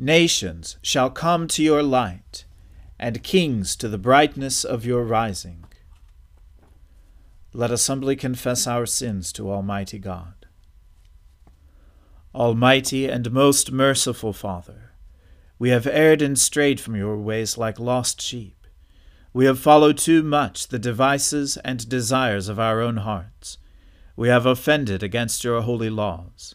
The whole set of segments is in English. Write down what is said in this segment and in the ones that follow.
Nations shall come to your light, and kings to the brightness of your rising. Let us humbly confess our sins to Almighty God. Almighty and most merciful Father, we have erred and strayed from your ways like lost sheep. We have followed too much the devices and desires of our own hearts. We have offended against your holy laws.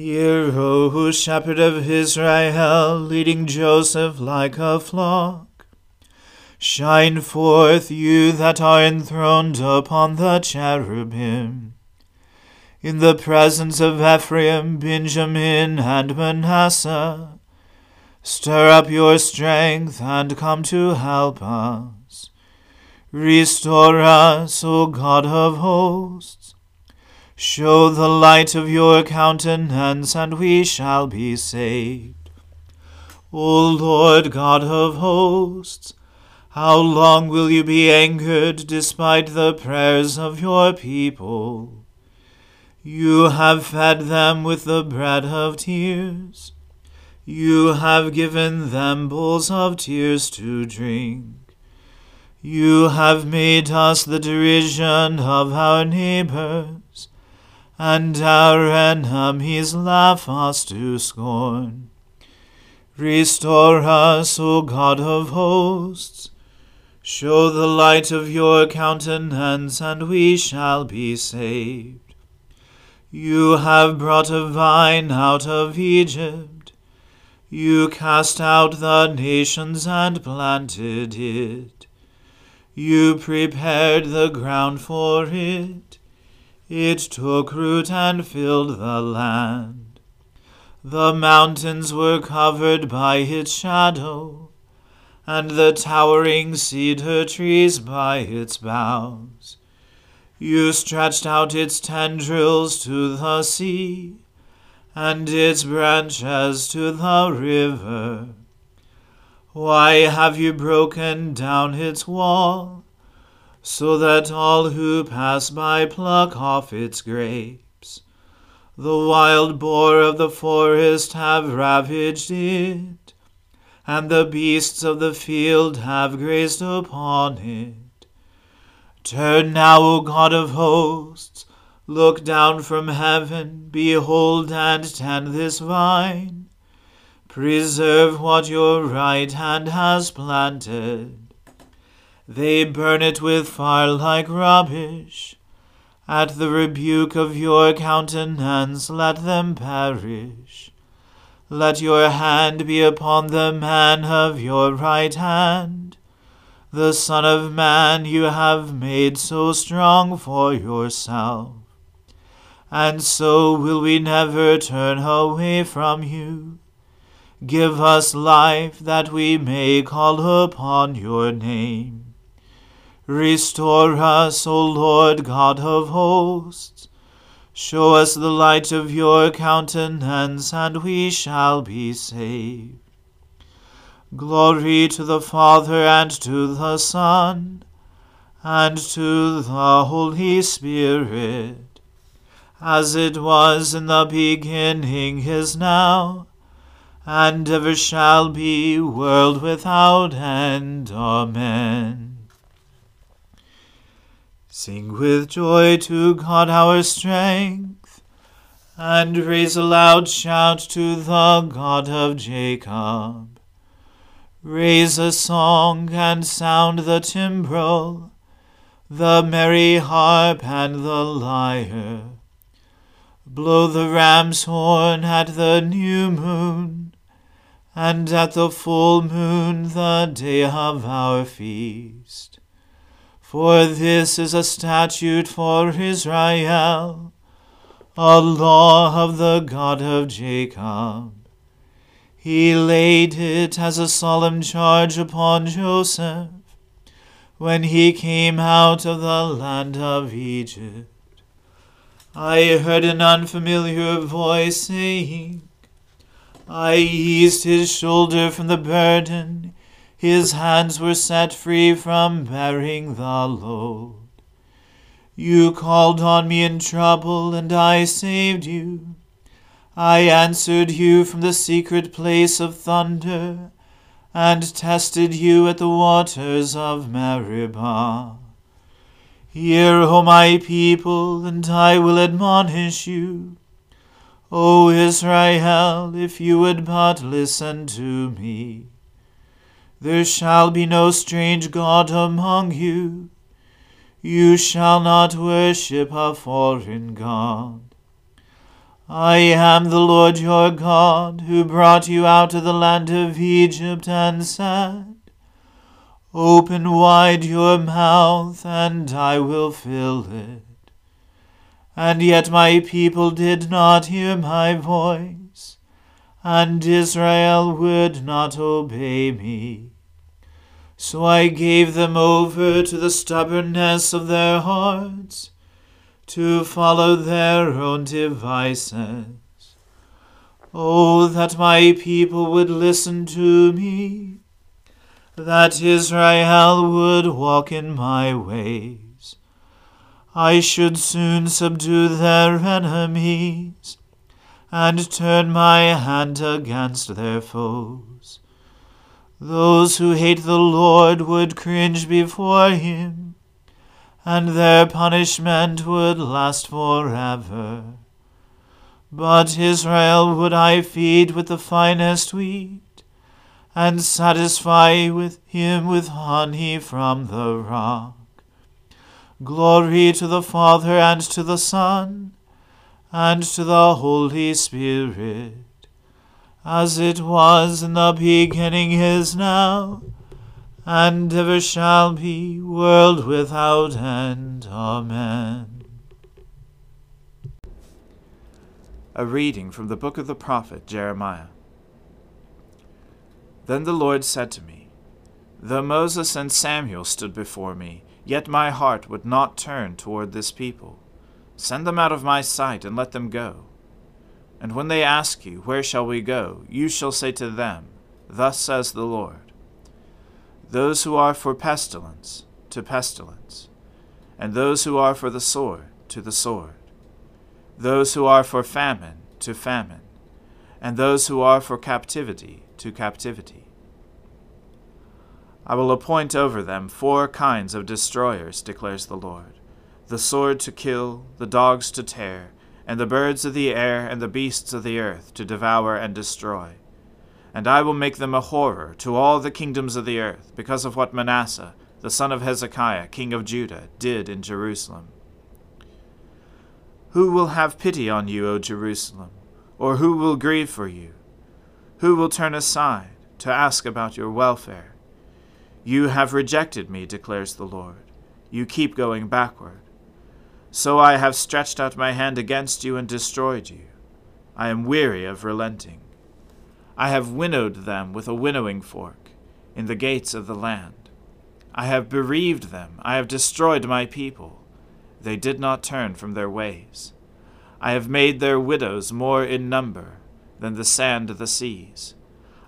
O shepherd of Israel, leading Joseph like a flock. Shine forth, you that are enthroned upon the cherubim. In the presence of Ephraim, Benjamin, and Manasseh, stir up your strength and come to help us. Restore us, O God of hosts. Show the light of your countenance, and we shall be saved. O Lord God of hosts, how long will you be angered despite the prayers of your people? You have fed them with the bread of tears. You have given them bowls of tears to drink. You have made us the derision of our neighbors and our enemies laugh us to scorn. Restore us, O God of hosts. Show the light of your countenance, and we shall be saved. You have brought a vine out of Egypt. You cast out the nations and planted it. You prepared the ground for it it took root and filled the land. The mountains were covered by its shadow, and the towering cedar trees by its boughs. You stretched out its tendrils to the sea, and its branches to the river. Why have you broken down its wall, so that all who pass by pluck off its grapes? The wild boar of the forest have ravaged it, and the beasts of the field have grazed upon it. Turn now, O God of hosts, look down from heaven, behold and tend this vine. Preserve what your right hand has planted. They burn it with fire like rubbish. At the rebuke of your countenance, let them perish. Let your hand be upon the man of your right hand the Son of Man you have made so strong for yourself. And so will we never turn away from you. Give us life that we may call upon your name. Restore us, O Lord God of hosts. Show us the light of your countenance, and we shall be saved. Glory to the Father and to the Son and to the Holy Spirit, as it was in the beginning is now, and ever shall be, world without end. Amen. Sing with joy to God our strength, and raise a loud shout to the God of Jacob. Raise a song and sound the timbrel, the merry harp and the lyre. Blow the ram's horn at the new moon, and at the full moon the day of our feast. For this is a statute for Israel, a law of the God of Jacob. He laid it as a solemn charge upon Joseph when he came out of the land of Egypt. I heard an unfamiliar voice saying, I eased his shoulder from the burden, his hands were set free from bearing the load. You called on me in trouble, and I saved you. I answered you from the secret place of thunder, and tested you at the waters of Meribah. Hear, O my people, and I will admonish you. O Israel, if you would but listen to me. There shall be no strange God among you. You shall not worship a foreign God. I am the Lord your God, who brought you out of the land of Egypt, and said, Open wide your mouth, and I will fill it. And yet my people did not hear my voice, and Israel would not obey me. So I gave them over to the stubbornness of their hearts to follow their own devices. Oh, that my people would listen to me, that Israel would walk in my ways. I should soon subdue their enemies, and turn my hand against their foes. Those who hate the Lord would cringe before him and their punishment would last forever. But Israel would I feed with the finest wheat, and satisfy with him with honey from the rock. Glory to the Father and to the Son and to the Holy Spirit, as it was in the beginning is now and ever shall be, world without end. Amen. A reading from the book of the prophet Jeremiah. Then the Lord said to me, Though Moses and Samuel stood before me, Yet my heart would not turn toward this people. Send them out of my sight and let them go. And when they ask you, Where shall we go? you shall say to them, Thus says the Lord Those who are for pestilence, to pestilence, and those who are for the sword, to the sword, those who are for famine, to famine, and those who are for captivity, to captivity. I will appoint over them four kinds of destroyers, declares the Lord the sword to kill, the dogs to tear, and the birds of the air and the beasts of the earth to devour and destroy. And I will make them a horror to all the kingdoms of the earth, because of what Manasseh, the son of Hezekiah, king of Judah, did in Jerusalem. Who will have pity on you, O Jerusalem? Or who will grieve for you? Who will turn aside to ask about your welfare? You have rejected me, declares the Lord. You keep going backward. So I have stretched out my hand against you and destroyed you. I am weary of relenting. I have winnowed them with a winnowing fork in the gates of the land. I have bereaved them. I have destroyed my people. They did not turn from their ways. I have made their widows more in number than the sand of the seas.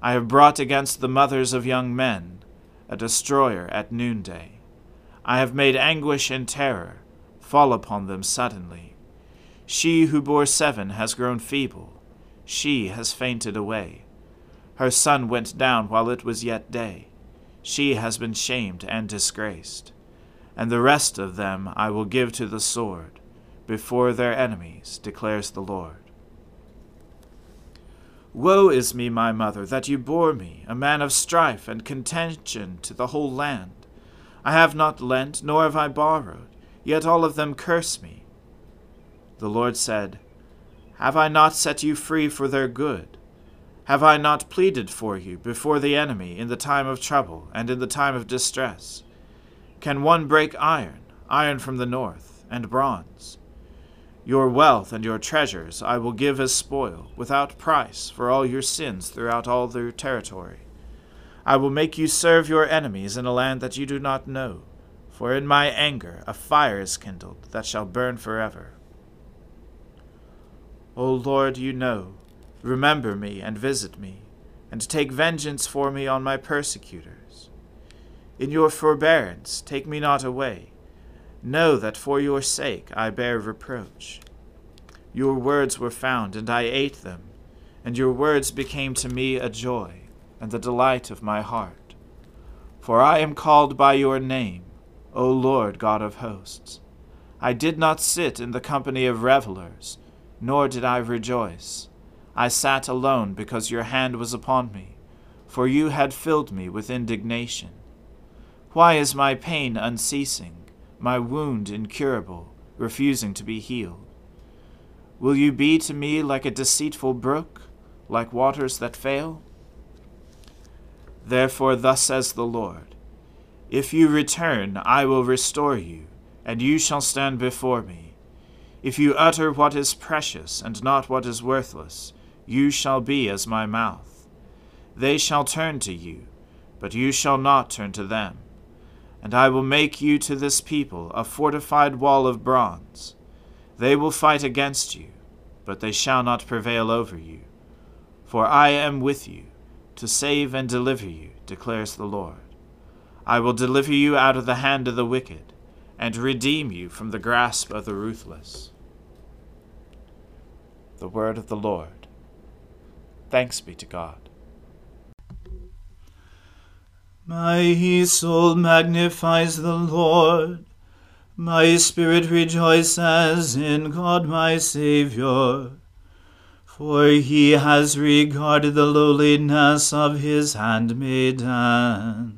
I have brought against the mothers of young men a destroyer at noonday. I have made anguish and terror fall upon them suddenly. She who bore seven has grown feeble, she has fainted away. Her sun went down while it was yet day. She has been shamed and disgraced. And the rest of them I will give to the sword before their enemies, declares the Lord. Woe is me, my mother, that you bore me, a man of strife and contention to the whole land. I have not lent, nor have I borrowed, yet all of them curse me. The Lord said, Have I not set you free for their good? Have I not pleaded for you before the enemy in the time of trouble and in the time of distress? Can one break iron, iron from the north, and bronze? Your wealth and your treasures I will give as spoil, without price, for all your sins throughout all their territory. I will make you serve your enemies in a land that you do not know, for in my anger a fire is kindled that shall burn forever. O Lord, you know, remember me and visit me, and take vengeance for me on my persecutors. In your forbearance take me not away Know that for your sake I bear reproach. Your words were found, and I ate them, and your words became to me a joy and the delight of my heart. For I am called by your name, O Lord God of hosts. I did not sit in the company of revelers, nor did I rejoice. I sat alone because your hand was upon me, for you had filled me with indignation. Why is my pain unceasing? my wound incurable, refusing to be healed? Will you be to me like a deceitful brook, like waters that fail? Therefore, thus says the Lord If you return, I will restore you, and you shall stand before me. If you utter what is precious and not what is worthless, you shall be as my mouth. They shall turn to you, but you shall not turn to them and I will make you to this people a fortified wall of bronze. They will fight against you, but they shall not prevail over you. For I am with you, to save and deliver you, declares the Lord. I will deliver you out of the hand of the wicked, and redeem you from the grasp of the ruthless. The word of the Lord. Thanks be to God. My soul magnifies the Lord. My spirit rejoices in God my Saviour. For he has regarded the lowliness of his handmaiden.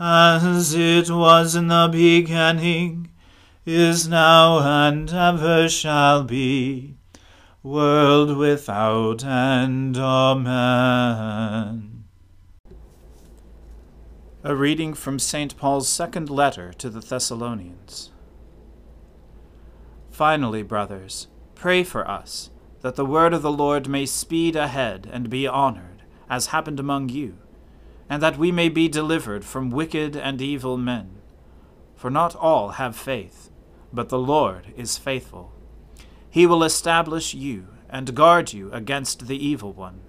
as it was in the beginning, is now, and ever shall be world without end. Amen. A reading from St. Paul's second letter to the Thessalonians. Finally, brothers, pray for us, that the word of the Lord may speed ahead and be honored, as happened among you, and that we may be delivered from wicked and evil men. For not all have faith, but the Lord is faithful he will establish you and guard you against the evil one.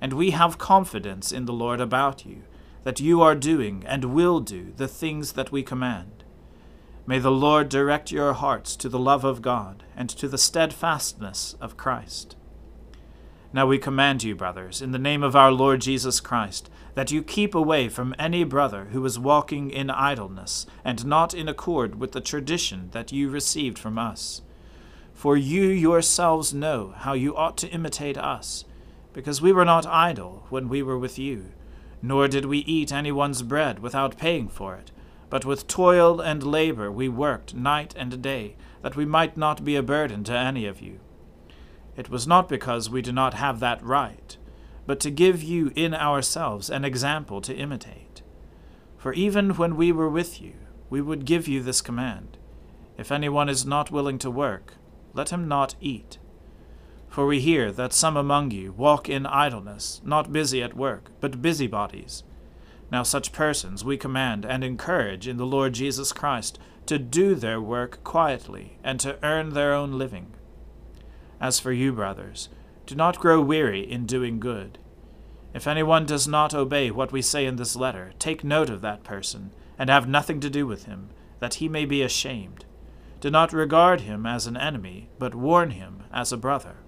And we have confidence in the Lord about you, that you are doing and will do the things that we command. May the Lord direct your hearts to the love of God and to the steadfastness of Christ. Now we command you, brothers, in the name of our Lord Jesus Christ, that you keep away from any brother who is walking in idleness and not in accord with the tradition that you received from us for you yourselves know how you ought to imitate us, because we were not idle when we were with you, nor did we eat anyone's bread without paying for it, but with toil and labor we worked night and day, that we might not be a burden to any of you. It was not because we do not have that right, but to give you in ourselves an example to imitate. For even when we were with you, we would give you this command If anyone is not willing to work, let him not eat. For we hear that some among you walk in idleness, not busy at work, but busybodies. Now such persons we command and encourage in the Lord Jesus Christ to do their work quietly and to earn their own living. As for you, brothers, do not grow weary in doing good. If anyone does not obey what we say in this letter, take note of that person, and have nothing to do with him, that he may be ashamed. Do not regard him as an enemy, but warn him as a brother.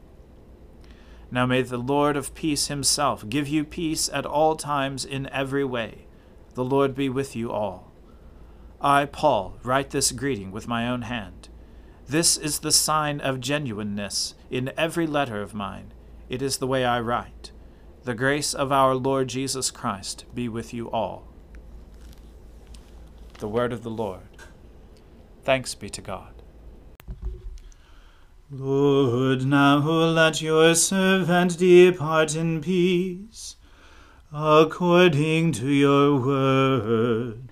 Now may the Lord of peace himself give you peace at all times in every way. The Lord be with you all. I, Paul, write this greeting with my own hand. This is the sign of genuineness in every letter of mine. It is the way I write. The grace of our Lord Jesus Christ be with you all. The word of the Lord. Thanks be to God. Lord, now let your servant depart in peace, according to your word.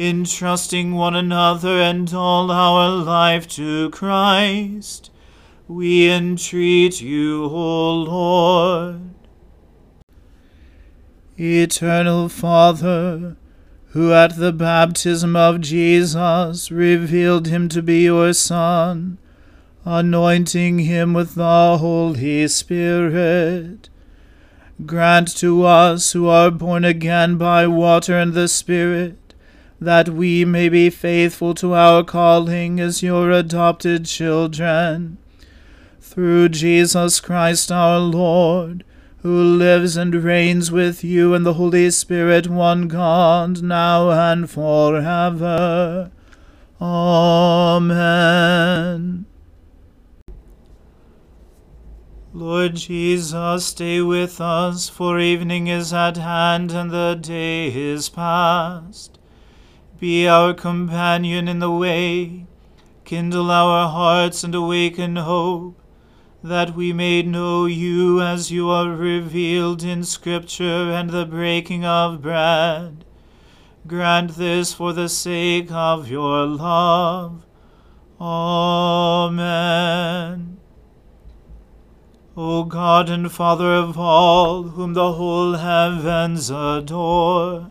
entrusting one another and all our life to Christ. We entreat you, O Lord. Eternal Father, who at the baptism of Jesus revealed him to be your Son, anointing him with the Holy Spirit. Grant to us who are born again by water and the Spirit, that we may be faithful to our calling as your adopted children. Through Jesus Christ our Lord, who lives and reigns with you and the Holy Spirit, one God, now and forever. Amen. Lord Jesus, stay with us, for evening is at hand and the day is past. Be our companion in the way, kindle our hearts and awaken hope, that we may know you as you are revealed in Scripture and the breaking of bread. Grant this for the sake of your love. Amen. O God and Father of all, whom the whole heavens adore,